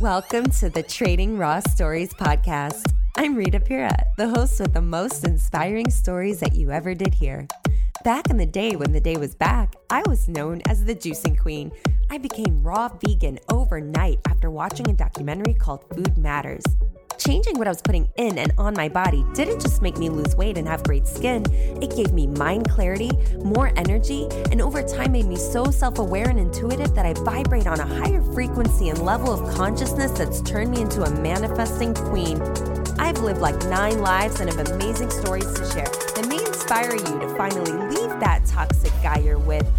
Welcome to the Trading Raw Stories podcast. I'm Rita Pira, the host with the most inspiring stories that you ever did hear. Back in the day when the day was back, I was known as the juicing queen. I became raw vegan overnight after watching a documentary called Food Matters. Changing what I was putting in and on my body didn't just make me lose weight and have great skin, it gave me mind clarity, more energy, and over time made me so self aware and intuitive that I vibrate on a higher frequency and level of consciousness that's turned me into a manifesting queen. I've lived like nine lives and have amazing stories to share that may inspire you to finally leave that toxic guy you're with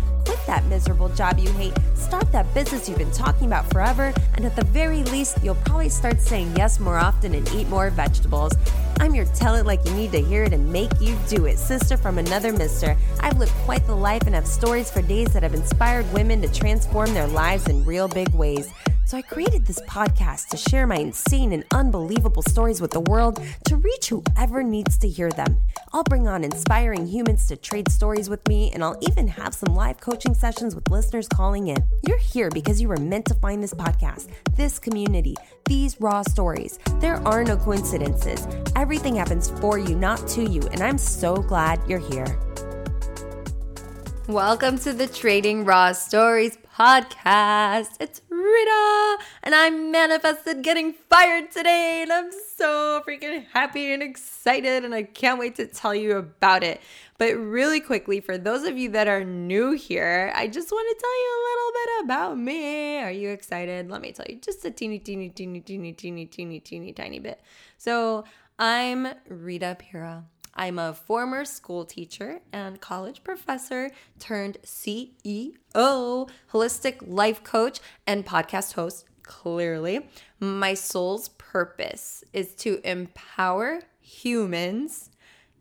that miserable job you hate, start that business you've been talking about forever, and at the very least, you'll probably start saying yes more often and eat more vegetables. I'm your tell it like you need to hear it and make you do it, sister from another mister. I've lived quite the life and have stories for days that have inspired women to transform their lives in real big ways. So I created this podcast to share my insane and unbelievable stories with the world to reach whoever needs to hear them. I'll bring on inspiring humans to trade stories with me, and I'll even have some live coaching sessions with listeners calling in. You're here because you were meant to find this podcast, this community, these raw stories. There are no coincidences. Everything happens for you, not to you, and I'm so glad you're here. Welcome to the Trading Raw Stories podcast. It's Rita, and I manifested getting fired today, and I'm so freaking happy and excited, and I can't wait to tell you about it. But really quickly, for those of you that are new here, I just want to tell you a little bit about me. Are you excited? Let me tell you just a teeny, teeny, teeny, teeny, teeny, teeny, teeny, tiny bit. So, I'm Rita Pira. I'm a former school teacher and college professor turned CEO, holistic life coach, and podcast host. Clearly, my soul's purpose is to empower humans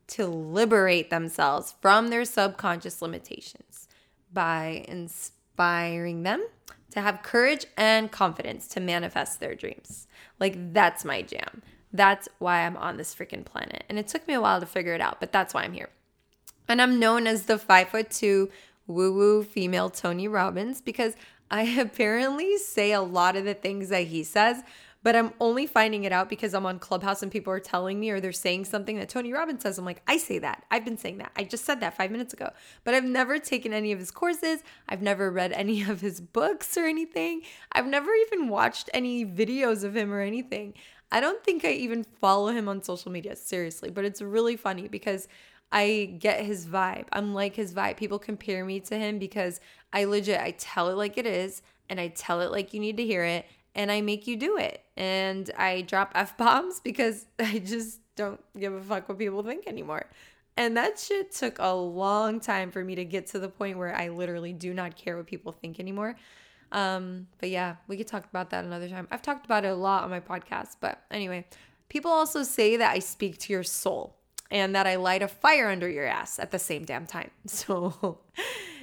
to liberate themselves from their subconscious limitations by inspiring them to have courage and confidence to manifest their dreams. Like, that's my jam. That's why I'm on this freaking planet. And it took me a while to figure it out, but that's why I'm here. And I'm known as the five foot two woo woo female Tony Robbins because I apparently say a lot of the things that he says, but I'm only finding it out because I'm on Clubhouse and people are telling me or they're saying something that Tony Robbins says. I'm like, I say that. I've been saying that. I just said that five minutes ago. But I've never taken any of his courses. I've never read any of his books or anything. I've never even watched any videos of him or anything. I don't think I even follow him on social media, seriously, but it's really funny because I get his vibe. I'm like his vibe. People compare me to him because I legit I tell it like it is and I tell it like you need to hear it and I make you do it. And I drop F bombs because I just don't give a fuck what people think anymore. And that shit took a long time for me to get to the point where I literally do not care what people think anymore. Um, but yeah, we could talk about that another time. I've talked about it a lot on my podcast, but anyway, people also say that I speak to your soul and that I light a fire under your ass at the same damn time. So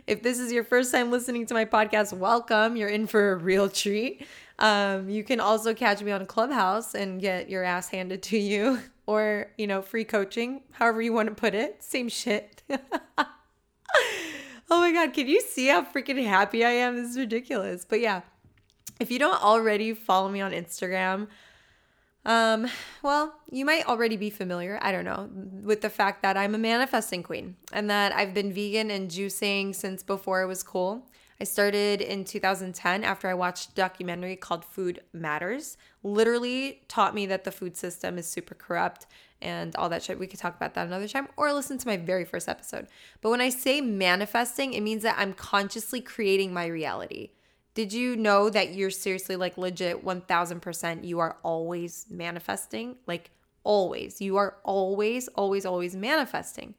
if this is your first time listening to my podcast, welcome. You're in for a real treat. Um, you can also catch me on Clubhouse and get your ass handed to you or, you know, free coaching, however you want to put it. Same shit. Oh my God, can you see how freaking happy I am? This is ridiculous. But yeah, if you don't already follow me on Instagram, um, well, you might already be familiar, I don't know, with the fact that I'm a manifesting queen and that I've been vegan and juicing since before it was cool. I started in 2010 after I watched a documentary called Food Matters. Literally taught me that the food system is super corrupt and all that shit. We could talk about that another time or listen to my very first episode. But when I say manifesting, it means that I'm consciously creating my reality. Did you know that you're seriously like legit 1000% you are always manifesting? Like always. You are always, always, always manifesting.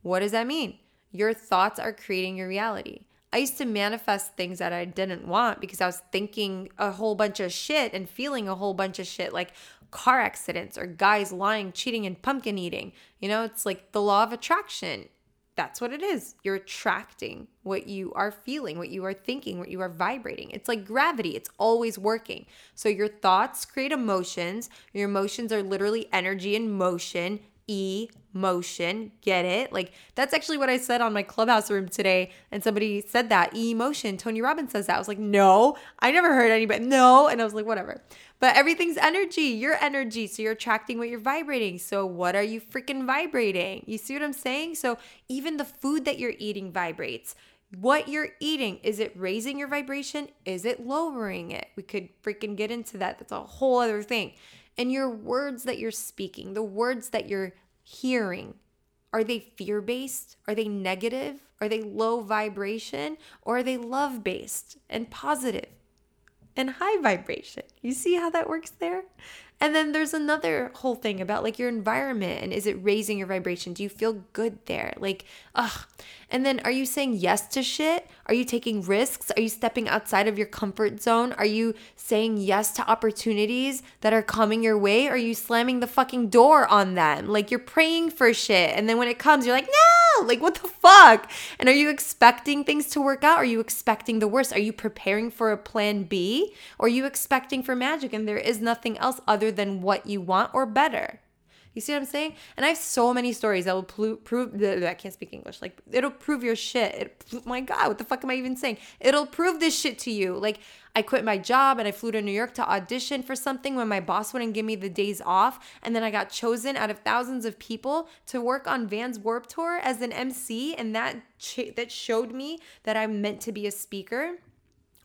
What does that mean? Your thoughts are creating your reality. I used to manifest things that I didn't want because I was thinking a whole bunch of shit and feeling a whole bunch of shit like car accidents or guys lying, cheating, and pumpkin eating. You know, it's like the law of attraction. That's what it is. You're attracting what you are feeling, what you are thinking, what you are vibrating. It's like gravity, it's always working. So your thoughts create emotions. Your emotions are literally energy in motion emotion. Get it? Like that's actually what I said on my clubhouse room today. And somebody said that emotion. Tony Robbins says that. I was like, no, I never heard anybody. No. And I was like, whatever. But everything's energy, your energy. So you're attracting what you're vibrating. So what are you freaking vibrating? You see what I'm saying? So even the food that you're eating vibrates. What you're eating, is it raising your vibration? Is it lowering it? We could freaking get into that. That's a whole other thing. And your words that you're speaking, the words that you're hearing, are they fear based? Are they negative? Are they low vibration? Or are they love based and positive and high vibration? You see how that works there? And then there's another whole thing about like your environment and is it raising your vibration? Do you feel good there? Like, ugh. And then are you saying yes to shit? Are you taking risks? Are you stepping outside of your comfort zone? Are you saying yes to opportunities that are coming your way? Are you slamming the fucking door on them? Like you're praying for shit. And then when it comes, you're like, no, like what the fuck? And are you expecting things to work out? Are you expecting the worst? Are you preparing for a plan B? Or are you expecting for magic and there is nothing else other than what you want or better. You see what I'm saying? And I have so many stories that will pl- prove. That I can't speak English. Like it'll prove your shit. It, my God, what the fuck am I even saying? It'll prove this shit to you. Like I quit my job and I flew to New York to audition for something when my boss wouldn't give me the days off, and then I got chosen out of thousands of people to work on Vans Warped Tour as an MC, and that ch- that showed me that I'm meant to be a speaker.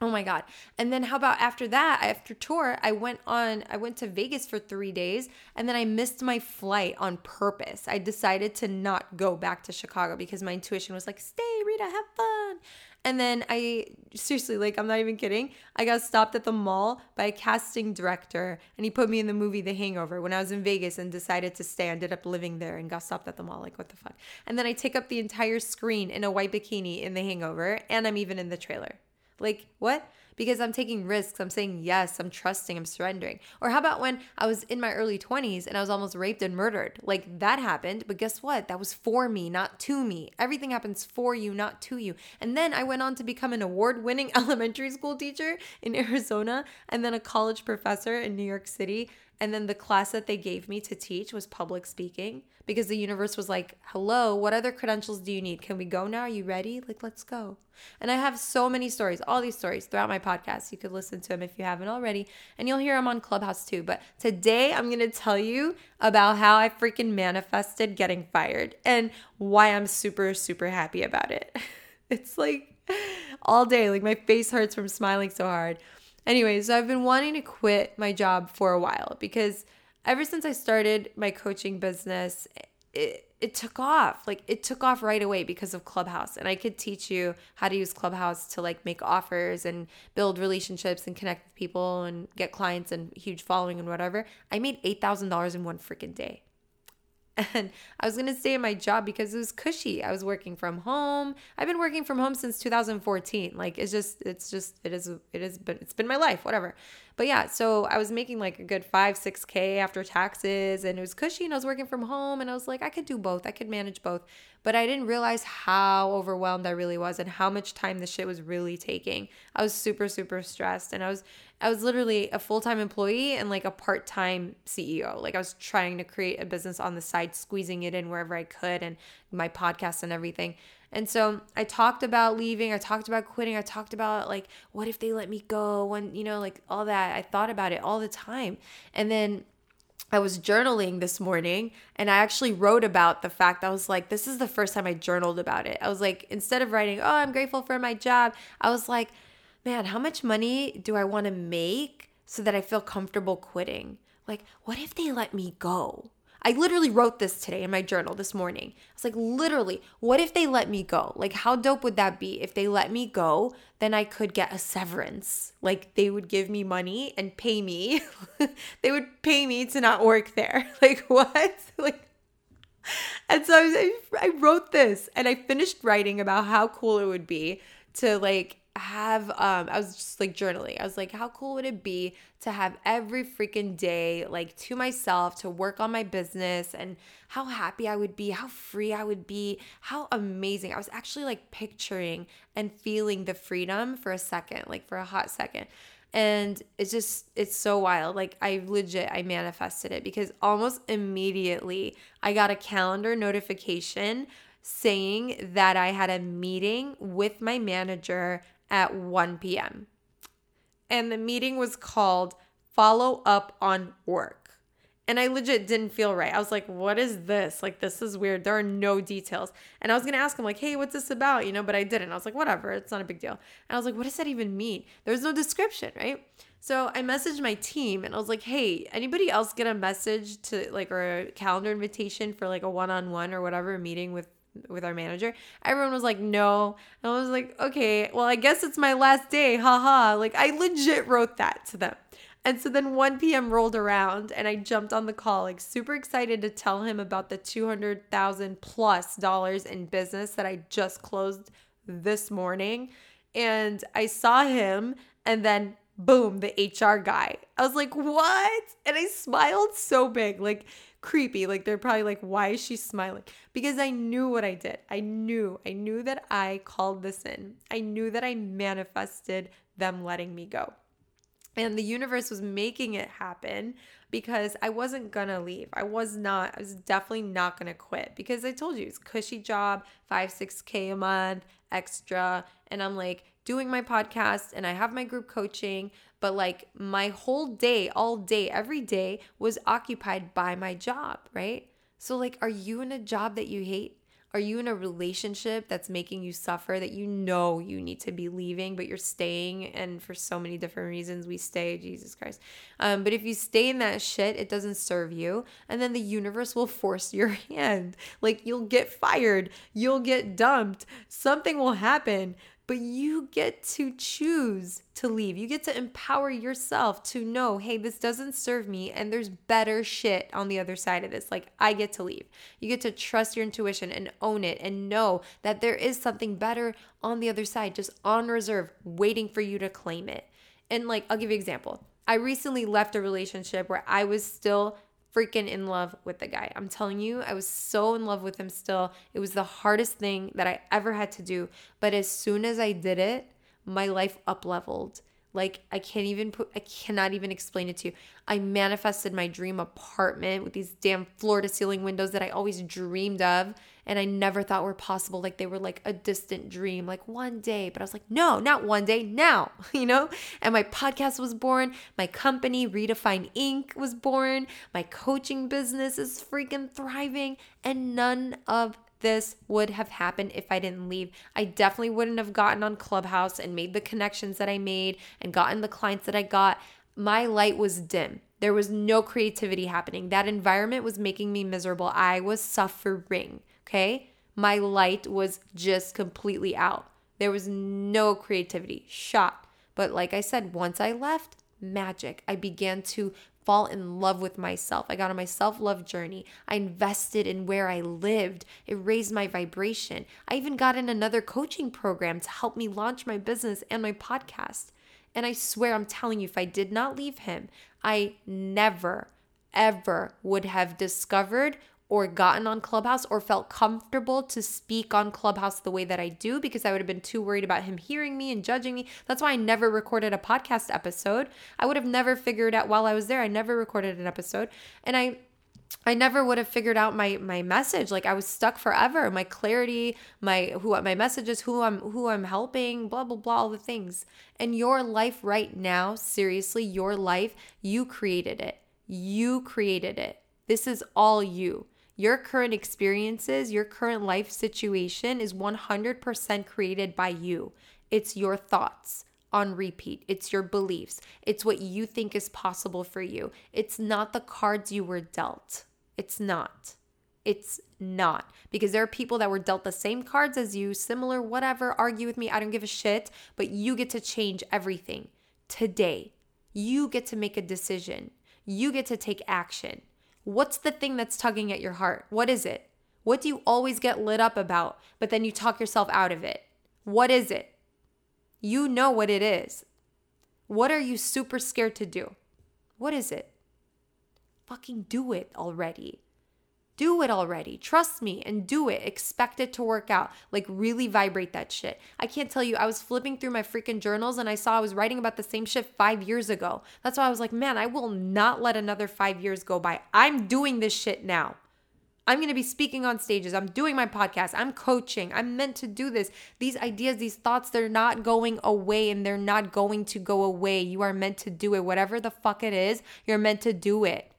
Oh my god. And then how about after that, after tour, I went on I went to Vegas for 3 days and then I missed my flight on purpose. I decided to not go back to Chicago because my intuition was like, "Stay, Rita, have fun." And then I seriously, like, I'm not even kidding. I got stopped at the mall by a casting director, and he put me in the movie The Hangover when I was in Vegas and decided to stay. I ended up living there and got stopped at the mall. Like, what the fuck? And then I take up the entire screen in a white bikini in The Hangover, and I'm even in the trailer. Like, what? Because I'm taking risks. I'm saying yes. I'm trusting. I'm surrendering. Or how about when I was in my early 20s and I was almost raped and murdered? Like, that happened. But guess what? That was for me, not to me. Everything happens for you, not to you. And then I went on to become an award winning elementary school teacher in Arizona and then a college professor in New York City. And then the class that they gave me to teach was public speaking because the universe was like, hello, what other credentials do you need? Can we go now? Are you ready? Like, let's go. And I have so many stories, all these stories throughout my podcast. You could listen to them if you haven't already, and you'll hear them on Clubhouse too. But today I'm going to tell you about how I freaking manifested getting fired and why I'm super, super happy about it. It's like all day, like my face hurts from smiling so hard. Anyways, I've been wanting to quit my job for a while because ever since I started my coaching business, it, it took off. Like it took off right away because of Clubhouse. And I could teach you how to use Clubhouse to like make offers and build relationships and connect with people and get clients and huge following and whatever. I made $8,000 in one freaking day. And I was going to stay in my job because it was cushy. I was working from home. I've been working from home since 2014. Like it's just it's just it is it is but it's been my life, whatever. But yeah, so I was making like a good 5 6k after taxes and it was cushy and I was working from home and I was like I could do both. I could manage both. But I didn't realize how overwhelmed I really was and how much time the shit was really taking. I was super super stressed and I was I was literally a full time employee and like a part time CEO. Like I was trying to create a business on the side, squeezing it in wherever I could, and my podcast and everything. And so I talked about leaving. I talked about quitting. I talked about like, what if they let me go? When, you know, like all that. I thought about it all the time. And then I was journaling this morning and I actually wrote about the fact that I was like, this is the first time I journaled about it. I was like, instead of writing, oh, I'm grateful for my job, I was like, man, how much money do I want to make so that I feel comfortable quitting? Like, what if they let me go? I literally wrote this today in my journal this morning. I was like, literally, what if they let me go? Like, how dope would that be? If they let me go, then I could get a severance. Like, they would give me money and pay me. they would pay me to not work there. Like, what? Like, and so I, I wrote this and I finished writing about how cool it would be to like have um I was just like journaling. I was like, how cool would it be to have every freaking day like to myself to work on my business and how happy I would be, how free I would be, how amazing. I was actually like picturing and feeling the freedom for a second, like for a hot second. And it's just, it's so wild. Like, I legit, I manifested it because almost immediately I got a calendar notification saying that I had a meeting with my manager at 1 p.m. And the meeting was called Follow Up on Work. And I legit didn't feel right. I was like, what is this? Like, this is weird. There are no details. And I was going to ask him, like, hey, what's this about? You know, but I didn't. I was like, whatever. It's not a big deal. And I was like, what does that even mean? There's no description, right? So I messaged my team and I was like, hey, anybody else get a message to like, or a calendar invitation for like a one on one or whatever meeting with with our manager. Everyone was like, no. And I was like, okay, well, I guess it's my last day. Haha. Like, I legit wrote that to them. And so then 1 p.m. rolled around and I jumped on the call, like super excited to tell him about the 200,000 plus dollars in business that I just closed this morning. And I saw him and then boom, the HR guy. I was like, what? And I smiled so big, like creepy. Like they're probably like, why is she smiling? Because I knew what I did. I knew, I knew that I called this in. I knew that I manifested them letting me go. And the universe was making it happen because I wasn't gonna leave. I was not, I was definitely not gonna quit because I told you it's cushy job, five, six K a month, extra. And I'm like doing my podcast and I have my group coaching, but like my whole day, all day, every day was occupied by my job, right? So, like, are you in a job that you hate? Are you in a relationship that's making you suffer that you know you need to be leaving, but you're staying? And for so many different reasons, we stay, Jesus Christ. Um, but if you stay in that shit, it doesn't serve you. And then the universe will force your hand. Like you'll get fired, you'll get dumped, something will happen but you get to choose to leave. You get to empower yourself to know, hey, this doesn't serve me and there's better shit on the other side of this. Like, I get to leave. You get to trust your intuition and own it and know that there is something better on the other side, just on reserve, waiting for you to claim it. And, like, I'll give you an example. I recently left a relationship where I was still freaking in love with the guy. I'm telling you, I was so in love with him still. It was the hardest thing that I ever had to do. But as soon as I did it, my life up leveled. Like I can't even put I cannot even explain it to you. I manifested my dream apartment with these damn floor to ceiling windows that I always dreamed of and I never thought were possible. Like they were like a distant dream, like one day. But I was like, no, not one day, now, you know? And my podcast was born. My company, Redefine Inc., was born. My coaching business is freaking thriving. And none of this would have happened if I didn't leave. I definitely wouldn't have gotten on Clubhouse and made the connections that I made and gotten the clients that I got. My light was dim. There was no creativity happening. That environment was making me miserable. I was suffering. Okay. My light was just completely out. There was no creativity, shot. But like I said, once I left, magic. I began to fall in love with myself. I got on my self love journey. I invested in where I lived. It raised my vibration. I even got in another coaching program to help me launch my business and my podcast. And I swear, I'm telling you, if I did not leave him, I never, ever would have discovered or gotten on Clubhouse or felt comfortable to speak on Clubhouse the way that I do because I would have been too worried about him hearing me and judging me. That's why I never recorded a podcast episode. I would have never figured out while I was there, I never recorded an episode. And I I never would have figured out my my message. Like I was stuck forever. My clarity, my who my messages, who I'm who I'm helping, blah blah blah, all the things. And your life right now, seriously, your life, you created it. You created it. This is all you. Your current experiences, your current life situation is 100% created by you. It's your thoughts on repeat. It's your beliefs. It's what you think is possible for you. It's not the cards you were dealt. It's not. It's not. Because there are people that were dealt the same cards as you, similar, whatever, argue with me, I don't give a shit, but you get to change everything today. You get to make a decision. You get to take action. What's the thing that's tugging at your heart? What is it? What do you always get lit up about, but then you talk yourself out of it? What is it? You know what it is. What are you super scared to do? What is it? Fucking do it already. Do it already. Trust me and do it. Expect it to work out. Like, really vibrate that shit. I can't tell you, I was flipping through my freaking journals and I saw I was writing about the same shit five years ago. That's why I was like, man, I will not let another five years go by. I'm doing this shit now. I'm going to be speaking on stages. I'm doing my podcast. I'm coaching. I'm meant to do this. These ideas, these thoughts, they're not going away and they're not going to go away. You are meant to do it. Whatever the fuck it is, you're meant to do it.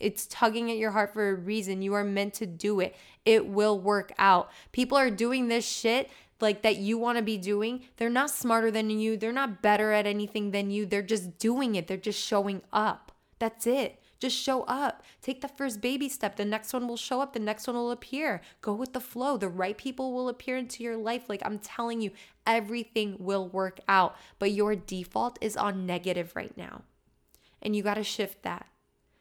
It's tugging at your heart for a reason. You are meant to do it. It will work out. People are doing this shit like that you want to be doing. They're not smarter than you. They're not better at anything than you. They're just doing it. They're just showing up. That's it. Just show up. Take the first baby step. The next one will show up. The next one will appear. Go with the flow. The right people will appear into your life. Like I'm telling you, everything will work out. But your default is on negative right now. And you got to shift that.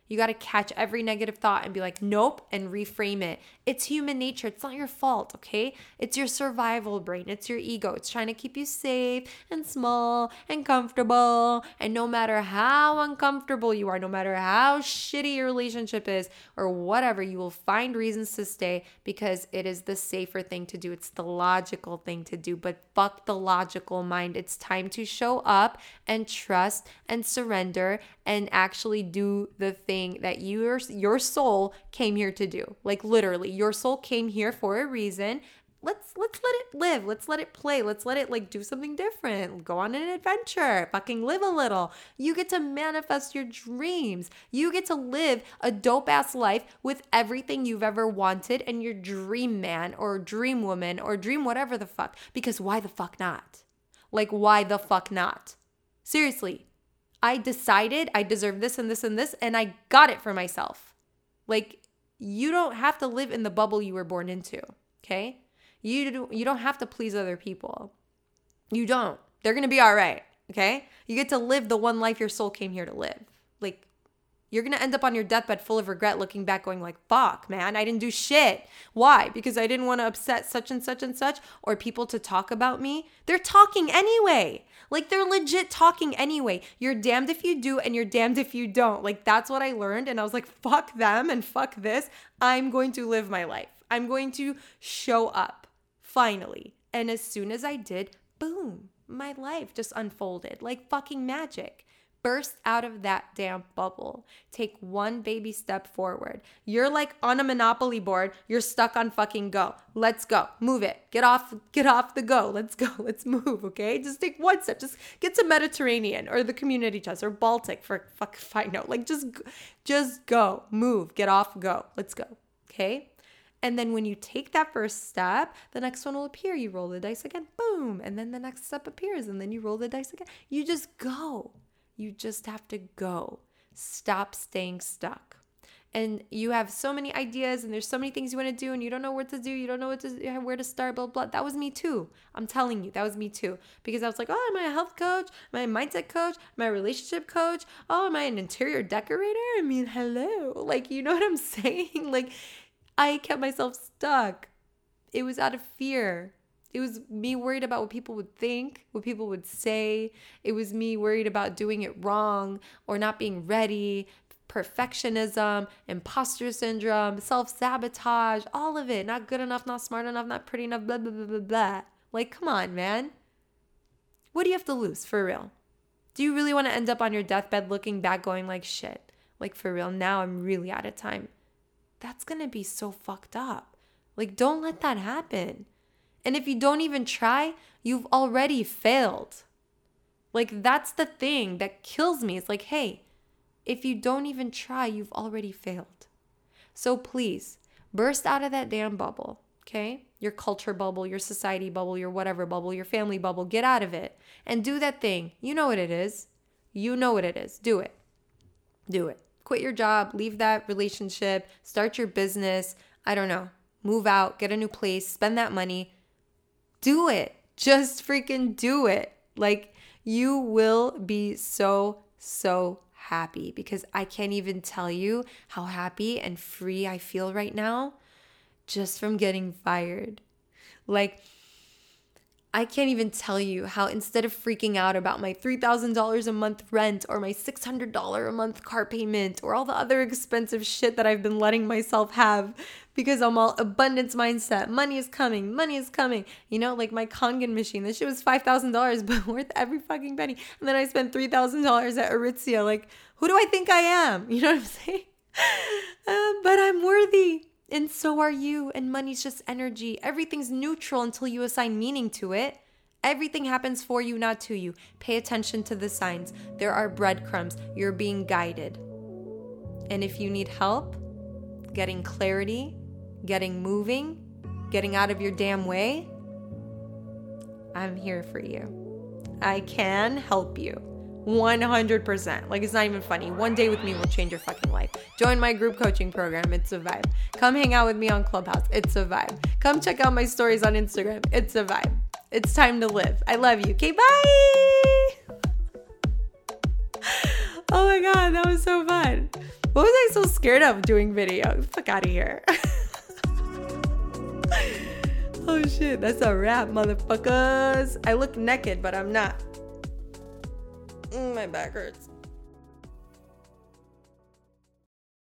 You got to catch every negative thought and be like, nope, and reframe it. It's human nature. It's not your fault, okay? It's your survival brain. It's your ego. It's trying to keep you safe and small and comfortable. And no matter how uncomfortable you are, no matter how shitty your relationship is or whatever, you will find reasons to stay because it is the safer thing to do. It's the logical thing to do. But fuck the logical mind. It's time to show up and trust and surrender and actually do the thing thing that your your soul came here to do. Like literally, your soul came here for a reason. Let's let's let it live. Let's let it play. Let's let it like do something different. Go on an adventure. Fucking live a little. You get to manifest your dreams. You get to live a dope ass life with everything you've ever wanted and your dream man or dream woman or dream whatever the fuck. Because why the fuck not? Like why the fuck not? Seriously, I decided I deserve this and this and this, and I got it for myself. Like, you don't have to live in the bubble you were born into, okay? You, do, you don't have to please other people. You don't. They're gonna be all right, okay? You get to live the one life your soul came here to live. You're going to end up on your deathbed full of regret looking back going like, "Fuck, man, I didn't do shit." Why? Because I didn't want to upset such and such and such or people to talk about me. They're talking anyway. Like they're legit talking anyway. You're damned if you do and you're damned if you don't. Like that's what I learned and I was like, "Fuck them and fuck this. I'm going to live my life. I'm going to show up." Finally. And as soon as I did, boom, my life just unfolded like fucking magic. Burst out of that damn bubble. Take one baby step forward. You're like on a monopoly board. You're stuck on fucking go. Let's go. Move it. Get off get off the go. Let's go. Let's move, okay? Just take one step. Just get to Mediterranean or the community chest or Baltic for fuck fine no. Like just just go. Move. Get off. Go. Let's go. Okay? And then when you take that first step, the next one will appear. You roll the dice again, boom. And then the next step appears, and then you roll the dice again. You just go. You just have to go. Stop staying stuck. And you have so many ideas and there's so many things you want to do and you don't know what to do. You don't know what to where to start, blah, blah. That was me too. I'm telling you, that was me too. Because I was like, oh, am I a health coach? Am I a mindset coach? Am I a relationship coach? Oh, am I an interior decorator? I mean, hello. Like, you know what I'm saying? Like, I kept myself stuck. It was out of fear. It was me worried about what people would think, what people would say. It was me worried about doing it wrong or not being ready, perfectionism, imposter syndrome, self sabotage, all of it. Not good enough, not smart enough, not pretty enough, blah, blah, blah, blah, blah. Like, come on, man. What do you have to lose for real? Do you really want to end up on your deathbed looking back, going like, shit, like for real, now I'm really out of time? That's going to be so fucked up. Like, don't let that happen. And if you don't even try, you've already failed. Like, that's the thing that kills me. It's like, hey, if you don't even try, you've already failed. So please burst out of that damn bubble, okay? Your culture bubble, your society bubble, your whatever bubble, your family bubble. Get out of it and do that thing. You know what it is. You know what it is. Do it. Do it. Quit your job, leave that relationship, start your business. I don't know. Move out, get a new place, spend that money do it. Just freaking do it. Like, you will be so, so happy because I can't even tell you how happy and free I feel right now just from getting fired. Like, I can't even tell you how instead of freaking out about my $3,000 a month rent or my $600 a month car payment or all the other expensive shit that I've been letting myself have because I'm all abundance mindset. Money is coming, money is coming. You know, like my Kangen machine, this shit was $5,000 but worth every fucking penny. And then I spent $3,000 at Aritzia. Like, who do I think I am? You know what I'm saying? Um, but I'm worthy. And so are you. And money's just energy. Everything's neutral until you assign meaning to it. Everything happens for you, not to you. Pay attention to the signs. There are breadcrumbs. You're being guided. And if you need help getting clarity, getting moving, getting out of your damn way, I'm here for you. I can help you. 100%. Like, it's not even funny. One day with me will change your fucking life. Join my group coaching program. It's a vibe. Come hang out with me on Clubhouse. It's a vibe. Come check out my stories on Instagram. It's a vibe. It's time to live. I love you. Okay, bye. Oh my God, that was so fun. What was I so scared of doing video? Fuck out of here. oh shit, that's a wrap, motherfuckers. I look naked, but I'm not. Mm, my back hurts.